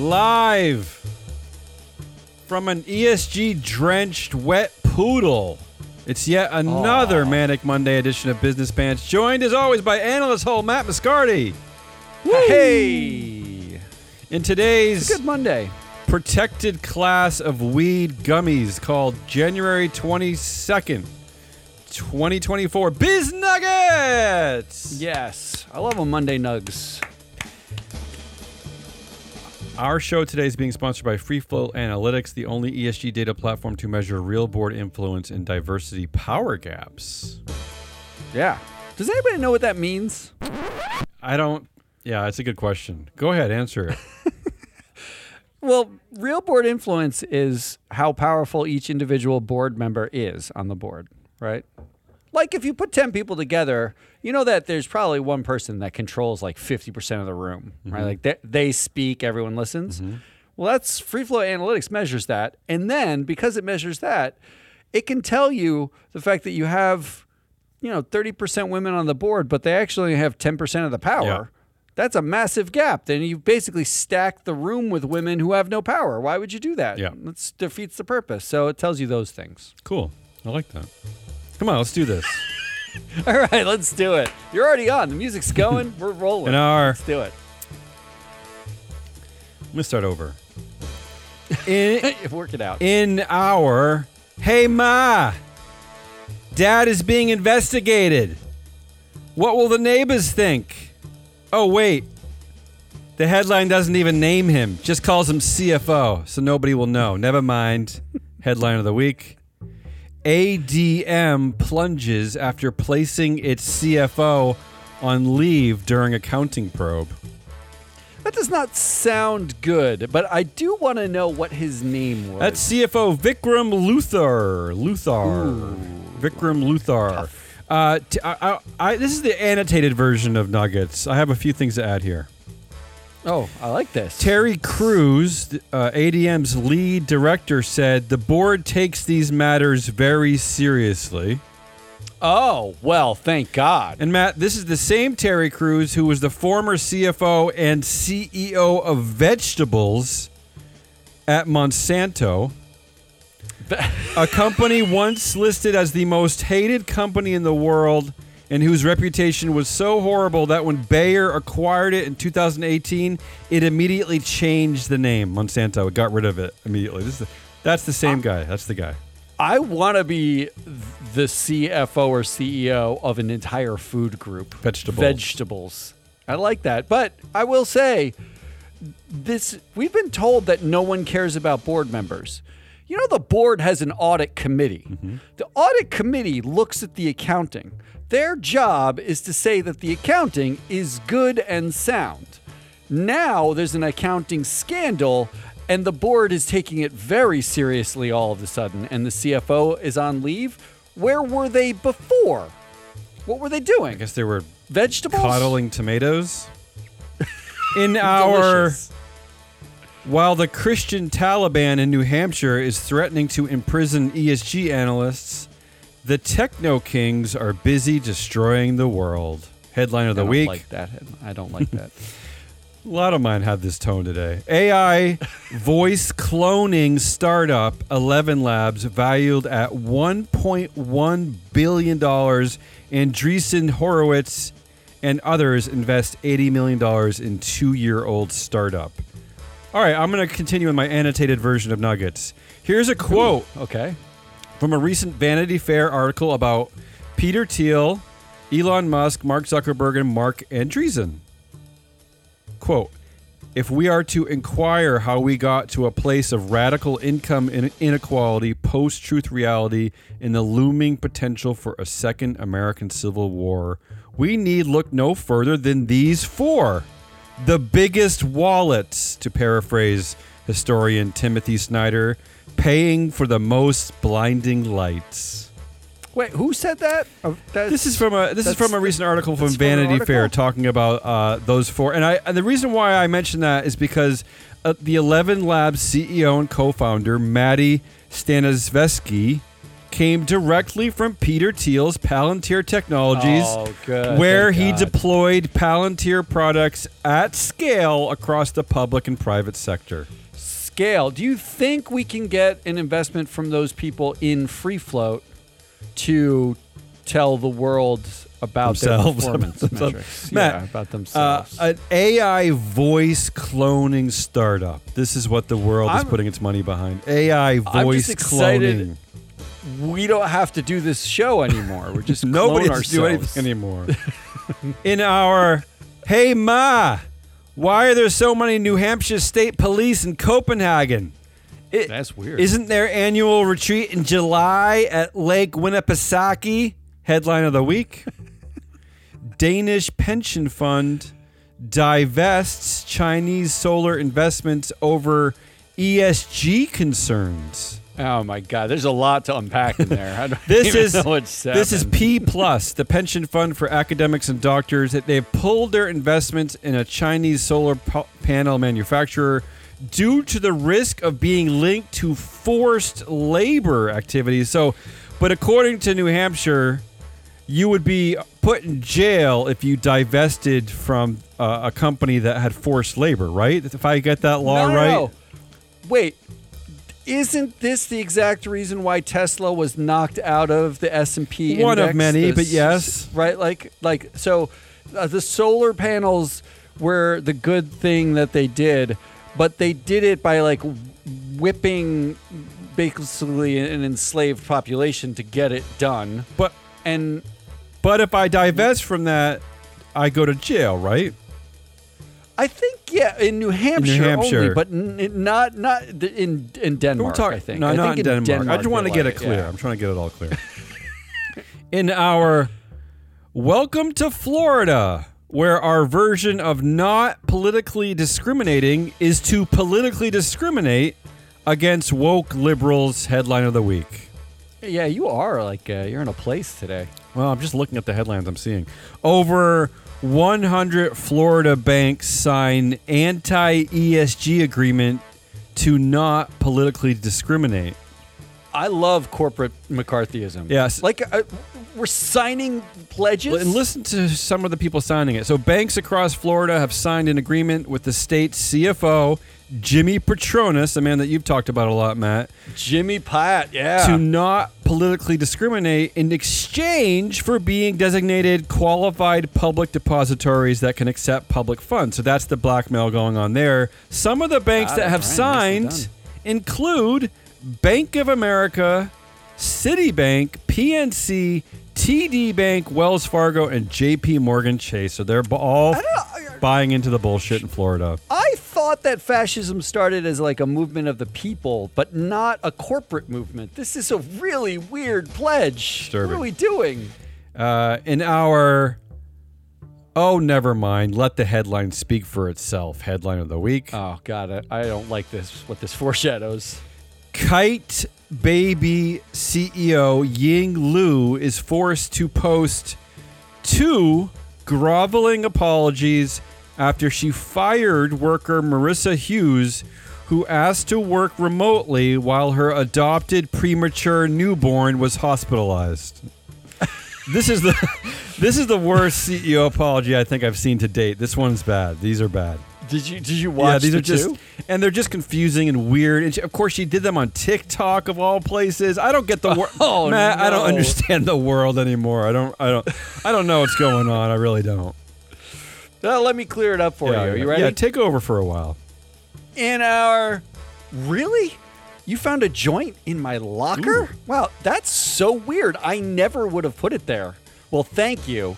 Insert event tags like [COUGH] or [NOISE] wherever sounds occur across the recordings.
live from an ESG drenched wet poodle. It's yet another Manic Monday edition of Business Pants, joined as always by analyst hole Matt Moscardi. Hey, In today's good Monday. protected class of weed gummies called January 22nd, 2024 Biz Nuggets. Yes, I love a Monday nugs. Our show today is being sponsored by Free Float Analytics, the only ESG data platform to measure real board influence and diversity power gaps. Yeah. Does anybody know what that means? I don't. Yeah, it's a good question. Go ahead, answer it. [LAUGHS] Well, real board influence is how powerful each individual board member is on the board, right? Like if you put 10 people together, you know that there's probably one person that controls like 50% of the room, right? Mm-hmm. Like they, they speak, everyone listens. Mm-hmm. Well, that's Free Float Analytics measures that. And then because it measures that, it can tell you the fact that you have, you know, 30% women on the board, but they actually have 10% of the power. Yeah. That's a massive gap. Then you've basically stack the room with women who have no power. Why would you do that? Yeah. That defeats the purpose. So it tells you those things. Cool. I like that. Come on, let's do this. [LAUGHS] All right, let's do it. You're already on. The music's going. [LAUGHS] We're rolling. An hour. Let's do it. I'm gonna start over. [LAUGHS] In Work it out. in our Hey Ma, Dad is being investigated. What will the neighbors think? Oh wait, the headline doesn't even name him; just calls him CFO, so nobody will know. Never mind. Headline of the week: ADM plunges after placing its CFO on leave during accounting probe. That does not sound good, but I do want to know what his name was. That's CFO Vikram Luthar. Luthar. Vikram Luthar. Uh, t- I, I, I- this is the annotated version of Nuggets. I have a few things to add here. Oh, I like this. Terry Crews, uh, ADM's lead director, said the board takes these matters very seriously. oh, well, thank God. And Matt, this is the same Terry Crews who was the former CFO and CEO of vegetables at Monsanto. a company once listed as the most hated company in the world and whose reputation was so horrible that when Bayer acquired it in 2018, it immediately changed the name Monsanto. It got rid of it immediately. This is the, that's the same guy. That's the guy. I want to be the CFO or CEO of an entire food group. Vegetables. Vegetables. I like that. But I will say this we've been told that no one cares about board members. You know the board has an audit committee. Mm-hmm. The audit committee looks at the accounting. Their job is to say that the accounting is good and sound. Now there's an accounting scandal, and the board is taking it very seriously all of a sudden, and the CFO is on leave. Where were they before? What were they doing? I guess they were Vegetables? coddling tomatoes. [LAUGHS] In our while the Christian Taliban in New Hampshire is threatening to imprison ESG analysts, the techno kings are busy destroying the world. Headline of I the don't week. like that. I don't like that. [LAUGHS] A lot of mine have this tone today. AI [LAUGHS] voice cloning startup Eleven Labs, valued at 1.1 billion dollars, Andreessen Horowitz and others invest 80 million dollars in two-year-old startup. All right, I'm going to continue in my annotated version of Nuggets. Here's a quote Okay. From a recent Vanity Fair article about Peter Thiel, Elon Musk, Mark Zuckerberg, and Marc Andreessen. Quote, if we are to inquire how we got to a place of radical income inequality, post truth reality, and the looming potential for a second American Civil War, we need look no further than these four. The biggest wallets, to paraphrase historian Timothy Snyder, paying for the most blinding lights. Wait, who said that? Oh, This is from a this is from a recent article from that's from an Vanity Fair talking about uh, those four. And I and the reason why I mentioned that is because uh, the Eleven Labs CEO and co-founder Mati Staniszewski came directly from Peter Thiel's Palantir Technologies, Oh, good. where he God. deployed Palantir products at scale across the public and private sector. Scale. Do you think we can get an investment from those people in free float to tell the world about Themselves. their performance Themselves. metrics? [LAUGHS] Matt, yeah, about Uh, themselves. an AI voice cloning startup. This is what the world is I'm- putting its money behind. AI voice cloning. we don't have to do this show anymore. We're just [LAUGHS] Nobody clone do anything anymore. [LAUGHS] In our Hey Ma, why are there so many New Hampshire State Police in Copenhagen? It, That's weird. Isn't their annual retreat in July at Lake Winnipesaukee? Headline of the week. [LAUGHS] Danish pension fund divests Chinese solar investments over ESG concerns. Oh my god, there's a lot to unpack in there. I don't [LAUGHS] This is this is. P plus, the pension fund for academics and doctors. That they've pulled their investments in a Chinese solar pa- panel manufacturer due to the risk of being linked to forced labor activities. So, but according to New Hampshire, you would be put in jail if you divested from uh, a company that had forced labor, right? If I get that law no, right. no. Wait, isn't this the exact reason why Tesla was knocked out of the S and P? One of many, but yes. right. Like, like so, uh, the solar panels were the good thing that they did, but they did it by like whipping basically an enslaved population to get it done. But And but if I divest from that, I go to jail, right? I think yeah, in New Hampshire, New Hampshire. only, but n- not not in in Denmark. Talking- I think. No, I not think in Denmark. I just want to get like it clear. yeah. I'm trying to get it all clear. [LAUGHS] in our Welcome to Florida, where our version of not politically discriminating is to politically discriminate against woke liberals headline of the week. Yeah, you are like uh, you're in a place today. Well, I'm just looking at the headlines I'm seeing. Over 100 Florida banks sign anti ESG agreement to not politically discriminate. I love corporate McCarthyism. Yes. like uh, we're signing pledges. And listen to some of the people signing it. So, banks across Florida have signed an agreement with the state's CFO, Jimmy Patronis, a man that you've talked about a lot, Matt, Jimmy Platt. Yeah. to not politically discriminate in exchange for being designated qualified public depositories that can accept public funds. So, that's the blackmail going on there. Some of the banks that have Brian. Signed include Bank of America, Citibank, PNC, TD Bank, Wells Fargo, and JP Morgan Chase. So they're all buying into the bullshit in Florida. I thought that fascism started as like a movement of the people, but not a corporate movement. This is a really weird pledge. Disturbing. What are we doing? Uh, in our oh, never mind. Let the headline speak for itself. Headline of the week: Oh God, I, I don't like this. What this [LAUGHS] foreshadows. Kyte Baby CEO Ying Liu is forced to post two groveling apologies after she fired worker Marissa Hughes, who asked to work remotely while her adopted premature newborn was hospitalized. [LAUGHS] this is the [LAUGHS] this is the worst CEO apology I think I've seen to date. This one's bad. These are bad. Did you did you watch yeah, these the are just two? and they're just confusing and weird. And she, of course, she did them on TikTok of all places. I don't get the world, Oh, Matt. I don't understand the world anymore. I don't. I don't. I don't know what's going on. I really don't. Now, let me clear it up for yeah, you. Are you ready? Yeah, take over for a while. in our really? You found a joint in my locker? Wow that's so weird. I never would have put it there. Well thank you.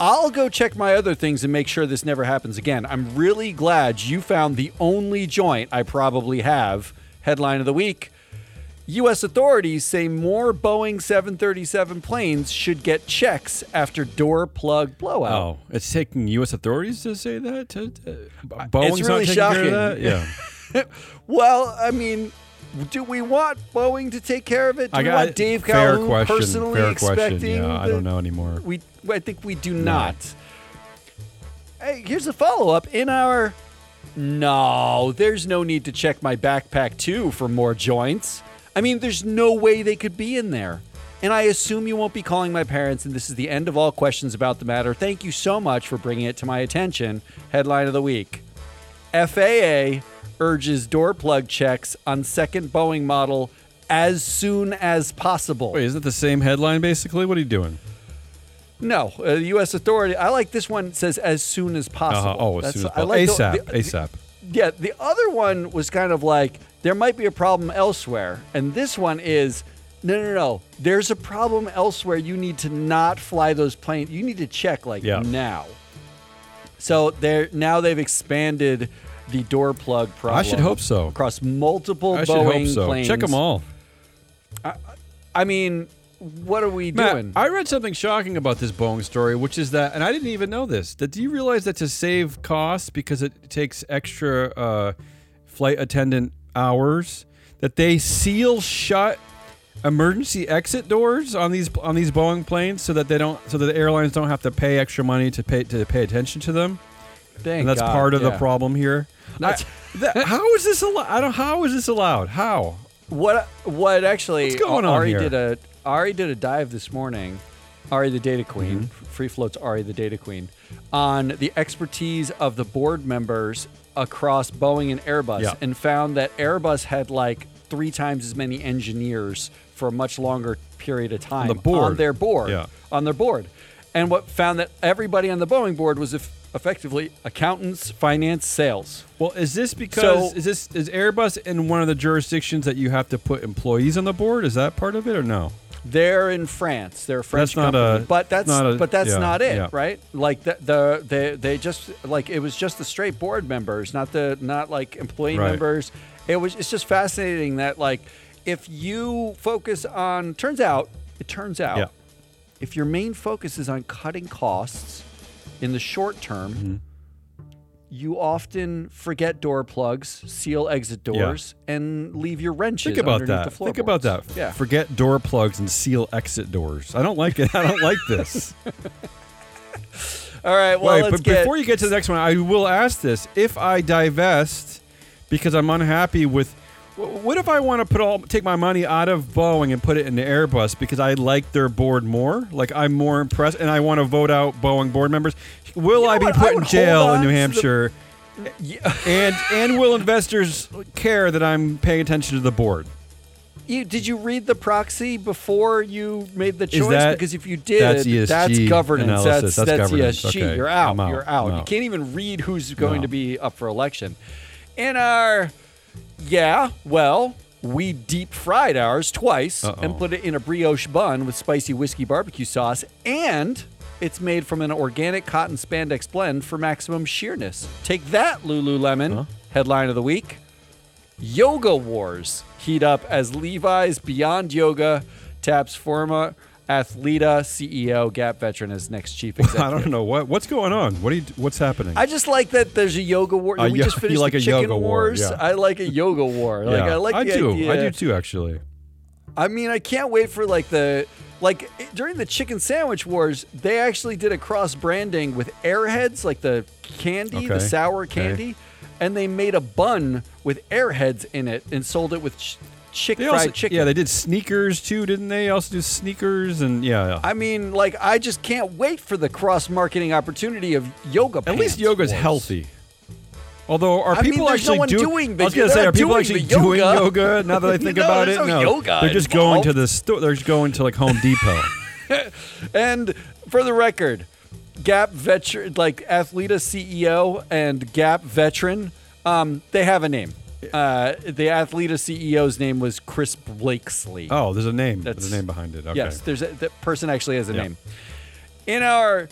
I'll go check my other things and make sure this never happens again. I'm really glad you found the only joint i probably have. Headline of the week U.S. authorities say more Boeing 737 planes should get checks after door plug blowout. Oh, it's taking U.S. authorities to say that. To, Boeing's really not taking care of that? Yeah. [LAUGHS] Well, I mean, do we want Boeing to take care of it? Do I we got want Dave fair Calhoun question. personally fair expecting? question. Yeah, I don't know anymore. We, I think we do not. Hey, here's a follow up in our. No, there's no need to check my backpack too for more joints. I mean, there's no way they could be in there. And I assume you won't be calling my parents, and this is the end of all questions about the matter. Thank you so much for bringing it to my attention. Headline of the week FAA urges door plug checks on second Boeing model as soon as possible. Wait, isn't it the same headline basically? What are you doing? No, uh, the U.S. authority. I like this one. Says as soon as possible. Uh, oh, as That's- soon as I possible. like the- ASAP. the- ASAP. Yeah, the other one was kind of like there might be a problem elsewhere, and this one is no, no, no. There's a problem elsewhere. You need to not fly those planes. You need to check like Yeah. now. So they're now they've expanded the door plug problem. I should hope so. across multiple I should Boeing hope so. planes. Check them all. I mean, what are we Matt, doing? I read something shocking about this Boeing story, which is that, and I didn't even know this. That do you realize that to save costs because it takes extra uh, flight attendant hours, that they seal shut emergency exit doors on these on these Boeing planes so that they don't so that the airlines don't have to pay extra money to pay to pay attention to them. Thank and that's God, part of the problem here. I- that- how is this allowed? I don't. How is this allowed? How? What what actually What's going on Ari here? did a Ari did a dive this morning. Ari the data queen, Mm-hmm. free floats Ari the data queen, on the expertise of the board members across Boeing and Airbus, Yeah. and found that Airbus had like three times as many engineers for a much longer period of time the board. their board Yeah. on their board, and what found that everybody on the Boeing board was eff- effectively accountants, finance, sales. Well, is this because So- is this is Airbus in one of the jurisdictions that you have to put employees on the board? Is that part of it or no? They're in France. They're a French That's company, a- but that's not a- but that's yeah, not it, yeah. right? Like the, the they they just like it was just the straight board members, not the not like employee Right. members. It was it's just fascinating that like if you focus on turns out it turns out Yeah. if your main focus is on cutting costs in the short term. Mm-hmm. You often forget door plugs, seal exit doors, and leave your wrenches Think about underneath that. the Think about that. Yeah. Forget door plugs and seal exit doors. I don't like it. I don't like this. [LAUGHS] All right. Well, Wait, but get before you get to the next one, I will ask this: If I divest because I'm unhappy with, what if I want to put all take my money out of Boeing and put it into Airbus because I like their board more? Like I'm more impressed, and I want to vote out Boeing board members. Will know I be what? I put in jail in New to the- Hampshire? [LAUGHS] And and will investors care that I'm paying attention to the board? You, did you read the proxy before you made the choice? that- because if you did, that's ESG governance. That's, That's that's, governance. ESG. Okay. You're out. Out. You're out. You can't even read who's going No. to be up for election. In our, yeah, well, we deep fried ours twice Uh-oh. and put it in a brioche bun with spicy whiskey barbecue sauce, and it's made from an organic cotton spandex blend for maximum sheerness. Take that, Lululemon. Huh? Headline of the week. Yoga Wars heat up as Levi's Beyond Yoga taps former Athleta CEO Gap veteran as next chief executive. [LAUGHS] I don't know what what's going on. What do you, what's happening? I just like that there's a yoga war. A we yo- just [LAUGHS] finished like the a chicken yoga war, wars. yeah. I like a yoga war. [LAUGHS] Like yeah, I like the do. idea. I do too, actually. I mean, I can't wait for like the like during the chicken sandwich wars, they actually did a cross branding with Airheads, like the candy, the Okay. sour Okay. candy, and they made a bun with Airheads in it and sold it with ch- chick They fried also, chicken. yeah, they did sneakers too, didn't they? Also do sneakers and yeah. yeah. I mean, like I just can't wait for the cross marketing opportunity of yoga. At least yoga's wars. healthy. Although, are I mean, people no actually one do- doing I was gonna say, are people actually the doing yoga. yoga? Now that I [LAUGHS] think No, about it, no no. yoga They're just going to the store. They're just going to like Home Depot. [LAUGHS] And for the record, Gap veteran, like Athleta CEO and Gap veteran, um, they have a name. Uh, the Athleta CEO's name was Chris Blakeslee. Oh, there's a name. That's- there's a name behind it. Okay. Yes, there's a the person actually has a Yeah. name. In our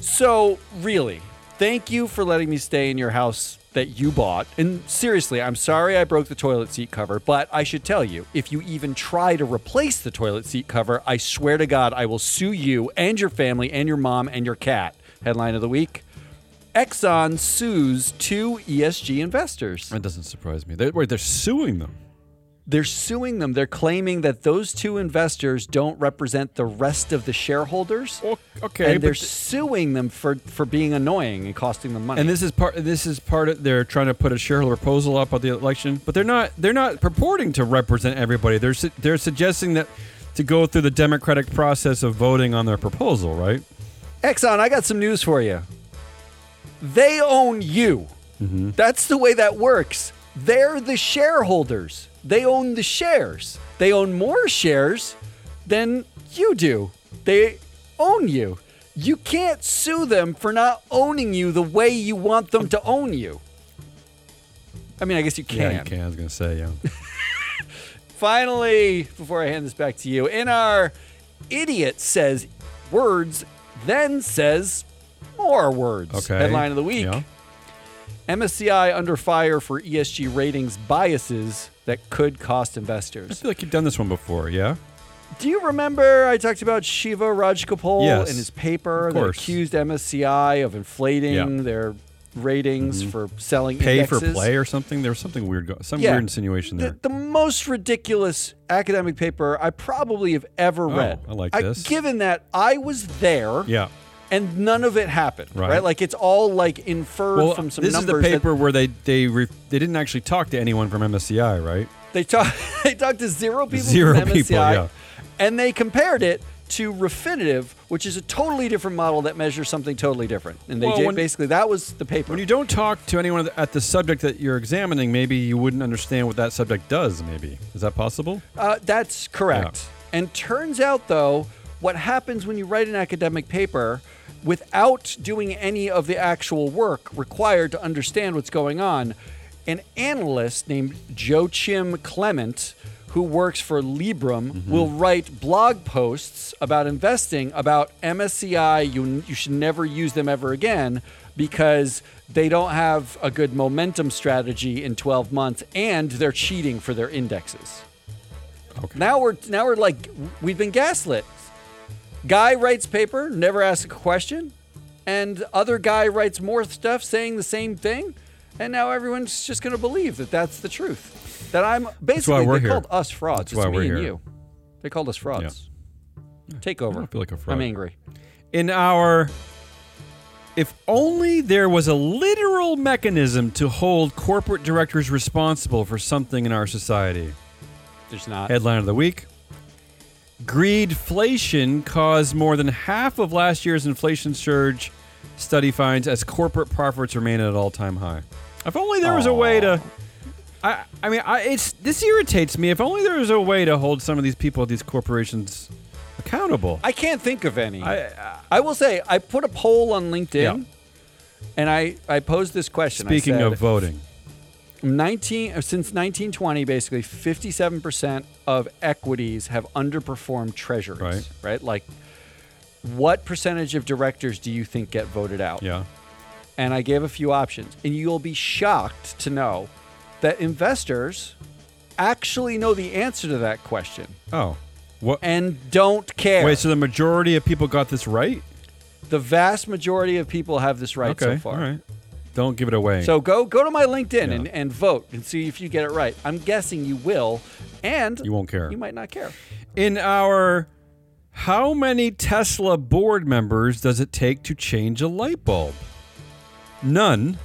so really, thank you for letting me stay in your house that you bought. And seriously, I'm sorry I broke the toilet seat cover, but I should tell you, if you even try to replace the toilet seat cover, I swear to God, I will sue you and your family and your mom and your cat. Headline of the week. Exxon sues two ESG investors. That doesn't surprise me. They're, wait, they're suing them. They're suing them. They're claiming that those two investors don't represent the rest of the shareholders. Okay, and they're th- suing them for, for being annoying and costing them money. and this is part. This is part of. They're trying to put a shareholder proposal up on the election, but they're not. They're not purporting to represent everybody. They're su- they're suggesting that to go through the democratic process of voting on their proposal, right? Exxon, I got some news for you. They own you. Mm-hmm. That's the way that works. They're the shareholders. They own the shares. They own more shares than you do. They own you. You can't sue them for not owning you the way you want them to own you. I mean, I guess you can. Yeah, you can. I was gonna say, yeah. [LAUGHS] Finally, before I hand this back to you, in our idiot says words, then says more words. Okay. Headline of the week. Yeah. MSCI under fire for ESG ratings biases that could cost investors. I feel like you've done this one before, yeah? Do you remember I talked about Shiva Rajgopal Yes. in his paper that accused MSCI of inflating Yeah. Mm-hmm. their ratings for selling Pay for play or something? There was something weird, some Yeah. weird insinuation the, there. the most ridiculous academic paper I probably have ever Oh, read. I like this. Given that I was there, yeah. And none of it happened. Right. Right. Like it's all like inferred Well, from some numbers. this is the paper where they they re- they didn't actually talk to anyone from MSCI, right? they talked. [LAUGHS] They talked to zero people Zero from MSCI, people, yeah. and they compared it to Refinitiv, which is a totally different model that measures something totally different. And they Well, when- basically that was the paper. When you don't talk to anyone at the subject that you're examining, maybe you wouldn't understand what that subject does. Maybe is that possible? Uh, that's correct. And turns out, though, what happens when you write an academic paper without doing any of the actual work required to understand what's going on, an analyst named Joachim Klement, who works for Liberum, mm-hmm. will write blog posts about investing about MSCI. You, you should never use them ever again because they don't have a good momentum strategy in 12 months and they're cheating for their indexes. Okay. Now we're now we're like we've been gaslit. Guy writes paper, never asks a question, and other guy writes more stuff saying the same thing, and now everyone's just going to believe that that's the truth. That I'm basically they here. called us frauds. That's it's why me we're and here. you. They called us frauds. Take over. I feel like a fraud. I'm angry. in our if only there was a literal mechanism to hold corporate directors responsible for something in our society. There's not. Headline of the week. Greedflation caused more than half of last year's inflation surge, study finds, as corporate profits remain at an all-time high. If only there was a way to I, I mean, I, it's this irritates me. If only there was a way to hold some of these people at these corporations accountable. I can't think of any. I, I, I will say I put a poll on LinkedIn, Yeah. and I I posed this question. Speaking said, of voting, 19 uh, since 1920 basically 57% of equities have underperformed treasuries Right. right like what percentage of directors do you think get voted out yeah, and i gave a few options and you'll be shocked to know that investors actually know the answer to that question oh, what? and don't care Wait, so the majority of people got this right? the vast majority of people have this right okay, so far all right. Don't give it away. So go go to my LinkedIn Yeah. and, and vote and see if you get it right. I'm guessing you will, and you won't care. you might not care. In our how many Tesla board members does it take to change a light bulb? None.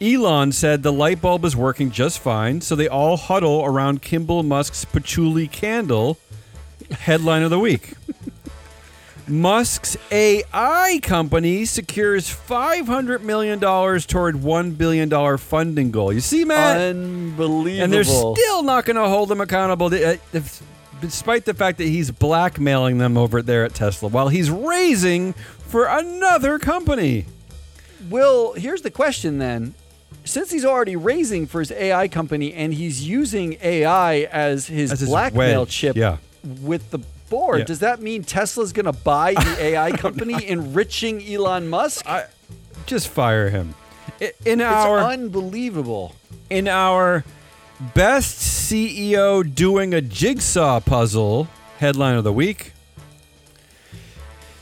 Elon said the light bulb is working just fine, so they all huddle around Kimball Musk's patchouli candle. Headline of the week. Musk's AI company secures $500 million toward $1 billion funding goal. You see, Matt? Unbelievable. and they're still not going to hold him accountable, uh, if- despite the fact that he's blackmailing them over there at Tesla while he's raising for another company. Well, here's the question then. Since he's already raising for his AI company and he's using AI as his As blackmail chip yeah. with the board, does that mean Tesla's going to buy the [LAUGHS] AI company, enriching Elon Musk? I, just fire him. In it's our unbelievable. in our best CEO doing a jigsaw puzzle headline of the week.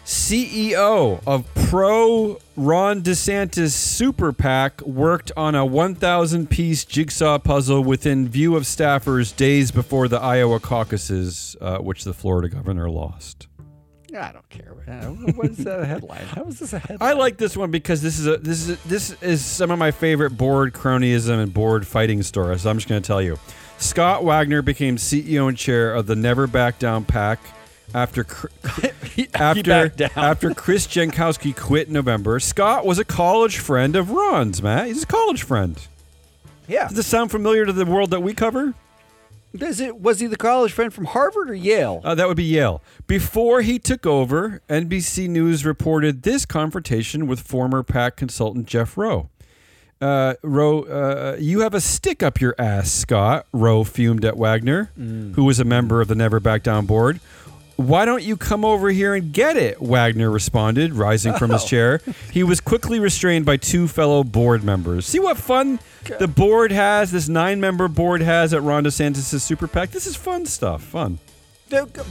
CEO of pro Ron DeSantis Super PAC worked on a 1,000 piece jigsaw puzzle within view of staffers days before the Iowa caucuses, uh, which the Florida governor lost. I don't care. What is that a headline? How is this a headline? I like this one because this is a this is this is some of my favorite board cronyism and board fighting stories. So I'm just going to tell you. Scott Wagner became CEO and chair of the Never Back Down PAC after [LAUGHS] He after [LAUGHS] after Chris Jankowski quit in November. Scott was a college friend of Ron's. Matt, he's a college friend. yeah. Does this sound familiar to the world that we cover? Does it? Was he the college friend from Harvard or Yale? Uh, that would be Yale. Before he took over, NBC News reported this confrontation with former PAC consultant Jeff Roe. Uh, Roe, uh, you have a stick up your ass, Scott. Roe fumed at Wagner, who was a member of the Never Back Down board. Why don't you come over here and get it? Wagner responded, rising from his chair. He was quickly restrained by two fellow board members. See what fun the board has, this nine member board has at Ron DeSantis' super PAC? This is fun stuff. Fun.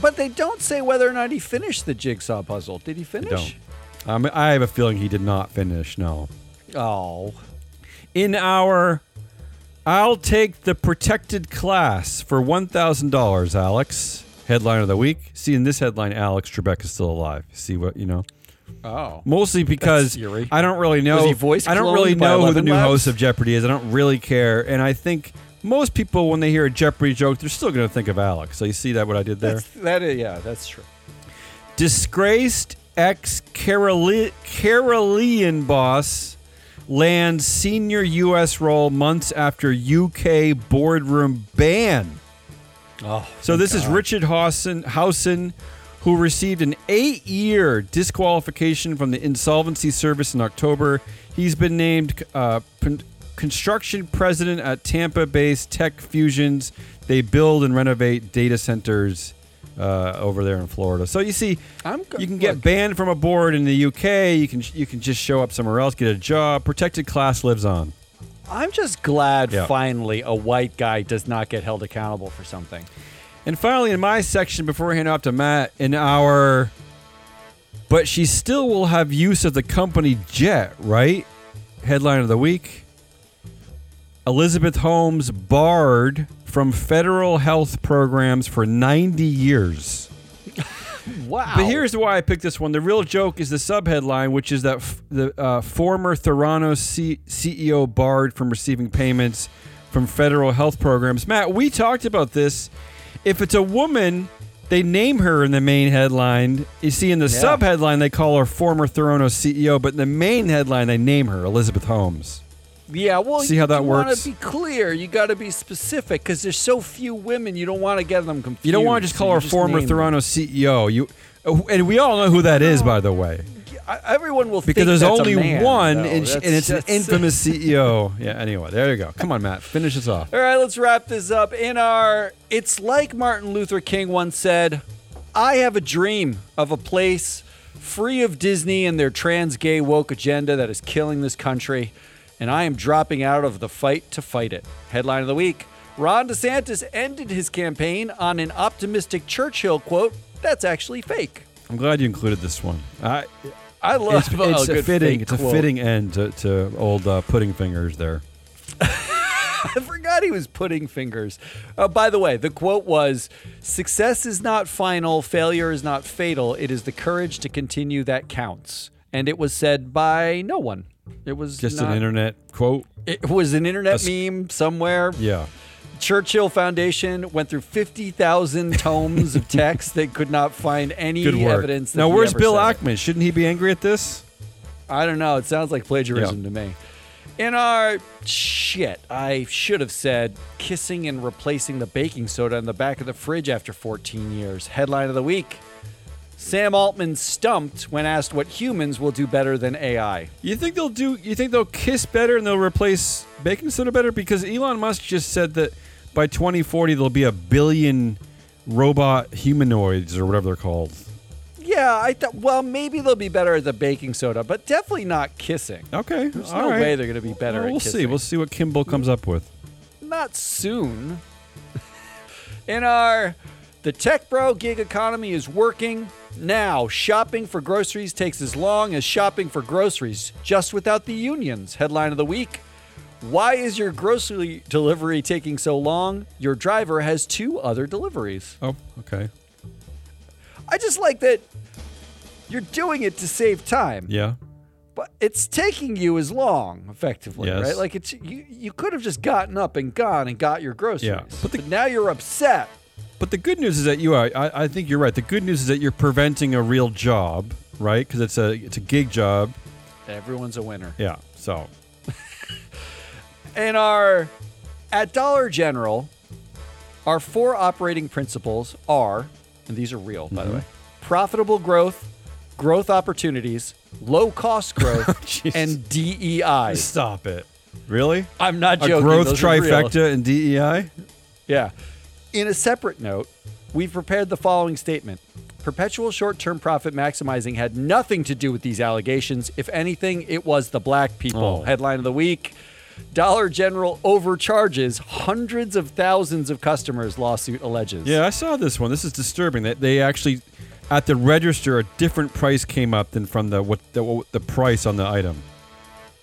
But they don't say whether or not he finished the jigsaw puzzle. Did he finish? Um, I have a feeling he did not finish. No. Oh, In our, I'll take the protected class for one thousand dollars. Alex, headline of the week. See in this headline, Alex Trebek is still alive. See what you know. oh. Mostly because I don't really know. Was he voice I don't really know who the new Labs? host of Jeopardy is. I don't really care, and I think most people when they hear a Jeopardy joke, they're still going to think of Alex. So you see that what I did there. That's, that is, yeah, that's true. Disgraced ex Carillion boss lands senior U.S. role months after UK boardroom ban. Oh, So this is Richard Howson, Howson, who received an eight-year disqualification from the insolvency service in October. He's been named uh, con- construction president at Tampa-based Tech Fusions. They build and renovate data centers uh, over there in Florida. So you see, I'm go- you can get look. banned from a board in the UK. You can you can just show up somewhere else, get a job. Protected class lives on. I'm just glad Yeah. finally a white guy does not get held accountable for something. And finally, in my section, before we hand off to Matt, in our, but she still will have use of the company jet, right? Headline of the week: Elizabeth Holmes barred from federal health programs for 90 years. Wow. But here's why I picked this one. The real joke is the subheadline, which is that f- the uh, former Theranos C- CEO barred from receiving payments from federal health programs. Matt, we talked about this. If it's a woman, they name her in the main headline. You see, in the Yeah. subheadline, they call her former Theranos CEO, but in the main headline, they name her Elizabeth Holmes. Yeah, well, See how that you works? want to be clear. You got to be specific because there's so few women. You don't want to get them confused. You don't want to just so call her former. Theranos CEO. You, uh, and we all know who that is, by the way. Everyone will Because think there's that's a only man, one, though. and, and it's an [LAUGHS] infamous CEO. Yeah. Anyway, there you go. Come on, Matt. Finish this off. All right, let's wrap this up. In our, it's like Martin Luther King once said, "I have a dream of a place free of Disney and their trans gay woke agenda that is killing this country, and I am dropping out of the fight to fight it." Headline of the week: Ron DeSantis ended his campaign on an optimistic Churchill quote. That's actually fake. I'm glad you included this one. I, I love it's it's a, a good fitting it's a quote. fitting end to, to old uh, pudding fingers there. [LAUGHS] I forgot he was putting fingers. Uh, by the way, the quote was Success is not final, failure is not fatal. It is the courage to continue that counts. And it was said by no one. It was Just not- an internet quote. It was an internet meme somewhere. Yeah. Churchill Foundation went through 50,000 [LAUGHS] tomes of text. They could not find any evidence. That now, where's Bill. Ackman? Shouldn't he be angry at this? I don't know. It sounds like plagiarism Yeah. to me. In our shit, I should have said kissing and replacing the baking soda in the back of the fridge after 14 years. Headline of the week Sam Altman stumped when asked what humans will do better than AI. You think they'll do? You think they'll kiss better and they'll replace baking soda better? Because Elon Musk just said that by 2040 there'll be a billion robot humanoids or whatever they're called. Yeah, I thought, well, maybe they'll be better at the baking soda, but definitely not kissing. Okay, There's all no right. way they're going to be better Well, we'll see. We'll see what Kimball comes up with. not soon. [LAUGHS] In our the tech bro gig economy is working now. Shopping for groceries takes as long as shopping for groceries, just without the unions. Headline of the week. Why is your grocery delivery taking so long? Your driver has two other deliveries. Oh, okay. I just like that you're doing it to save time. Yeah. but it's taking you as long, effectively, Yes. right? Like it's you, you could have just gotten up and gone and got your groceries. Yeah, But, but now you're upset. But the good news is that you are. I, I think you're right. The good news is that you're preventing a real job, right? Because it's a it's a gig job. Everyone's a winner. Yeah. So [LAUGHS] And our at Dollar General, our four operating principles are, and these are real, by the Mm-hmm. way, profitable growth, growth opportunities, low cost growth, [LAUGHS] and DEI. stop it. Really? I'm not joking. A growth those trifecta E DEI? Yeah. In a separate note, we've prepared the following statement. Perpetual short term profit maximizing had nothing to do with these allegations. If anything, it was the black people. Oh. Headline of the week Dollar General overcharges hundreds of thousands of customers, lawsuit alleges. Yeah, I saw this one. This is disturbing. That they actually at the register a different price came up than from the what the, what the price on the item.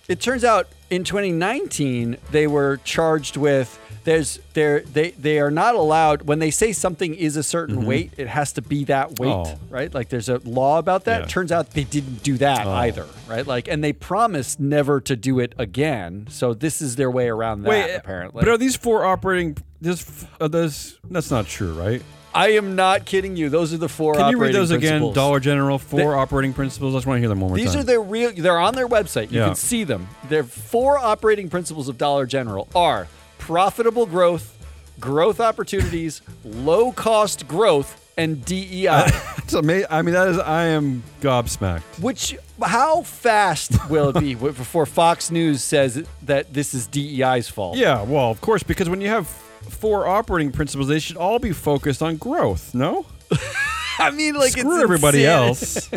It turns out in 2019 they were charged with there's they're, they they are not allowed when they say something is a certain weight it has to be that weight Mm-hmm. Oh. right like there's a law about that Yeah. turns out they didn't do that Oh. either right like and they promised never to do it again so this is their way around that Wait, apparently But are these four operating? This are those? That's not true, right? I am not kidding you those are the four Can you read operating those again? Dollar General, four They- operating principles. I just want to hear them one more These time. are their real. They're on their website. You Yeah. can see them. Their four operating principles of Dollar General are profitable growth, growth opportunities, low cost growth, and DEI. It's [LAUGHS] amazing. I mean, that is. I am gobsmacked. Which how fast will it be [LAUGHS] before Fox News says that this is DEI's fault? Yeah, well, of course, because when you have four operating principles, they should all be focused on growth. No, [LAUGHS] I mean, like screw it's everybody else.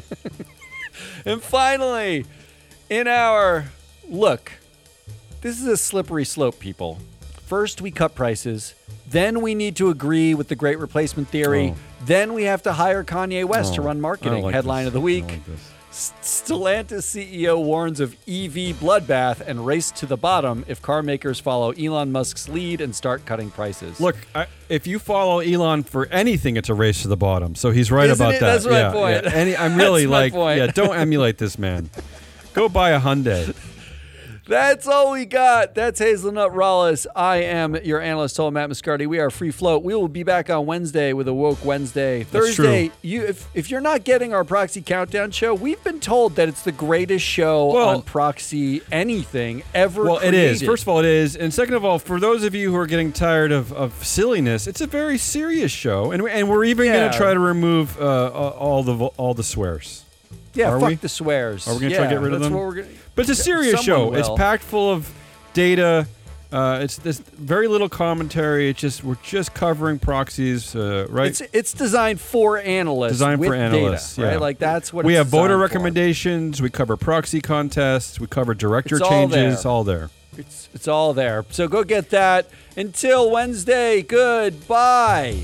And finally, in our look, this is a slippery slope, people. First, we cut prices. Then we need to agree with the great replacement theory. Oh. Then we have to hire Kanye West to Oh, run marketing. like Headline this. of the week. like Stellantis CEO warns of EV bloodbath and race to the bottom if car makers follow Elon Musk's lead and start cutting prices. Look, I, if you follow Elon for anything, it's a race to the bottom. So he's right Isn't about it? that. That's my yeah, point. yeah. Any, I'm really [LAUGHS] like, yeah, don't emulate this man. Go buy a Hyundai. [LAUGHS] That's all we got. That's Hazelnut Rollis. I am your analyst, Toll Matt Moscardi. We are free float. We will be back on Wednesday with a Woke Wednesday. Thursday, you if, if you're not getting our Proxy Countdown show, we've been told that it's the greatest show Well- on Proxy anything ever. Well, it is. First of all, it is, and second of all, for those of you who are getting tired of, of silliness, it's a very serious show, and we- and we're even going to try to remove uh, all the all the swears. yeah, are fuck we? the swears. Are we gonna yeah, try to get rid of that's them? What we're gonna, But it's a serious someone show. It's packed full of data. Uh, it's there's very little commentary. It's just we're just covering proxies, uh, right? It's it's designed for analysts. Designed for with analysts, data, yeah. right? Like that's what we it's have voter designed for. recommendations. We cover proxy contests. We cover director It's all changes. there. all there. It's it's all there. So go get that. Until Wednesday. Goodbye.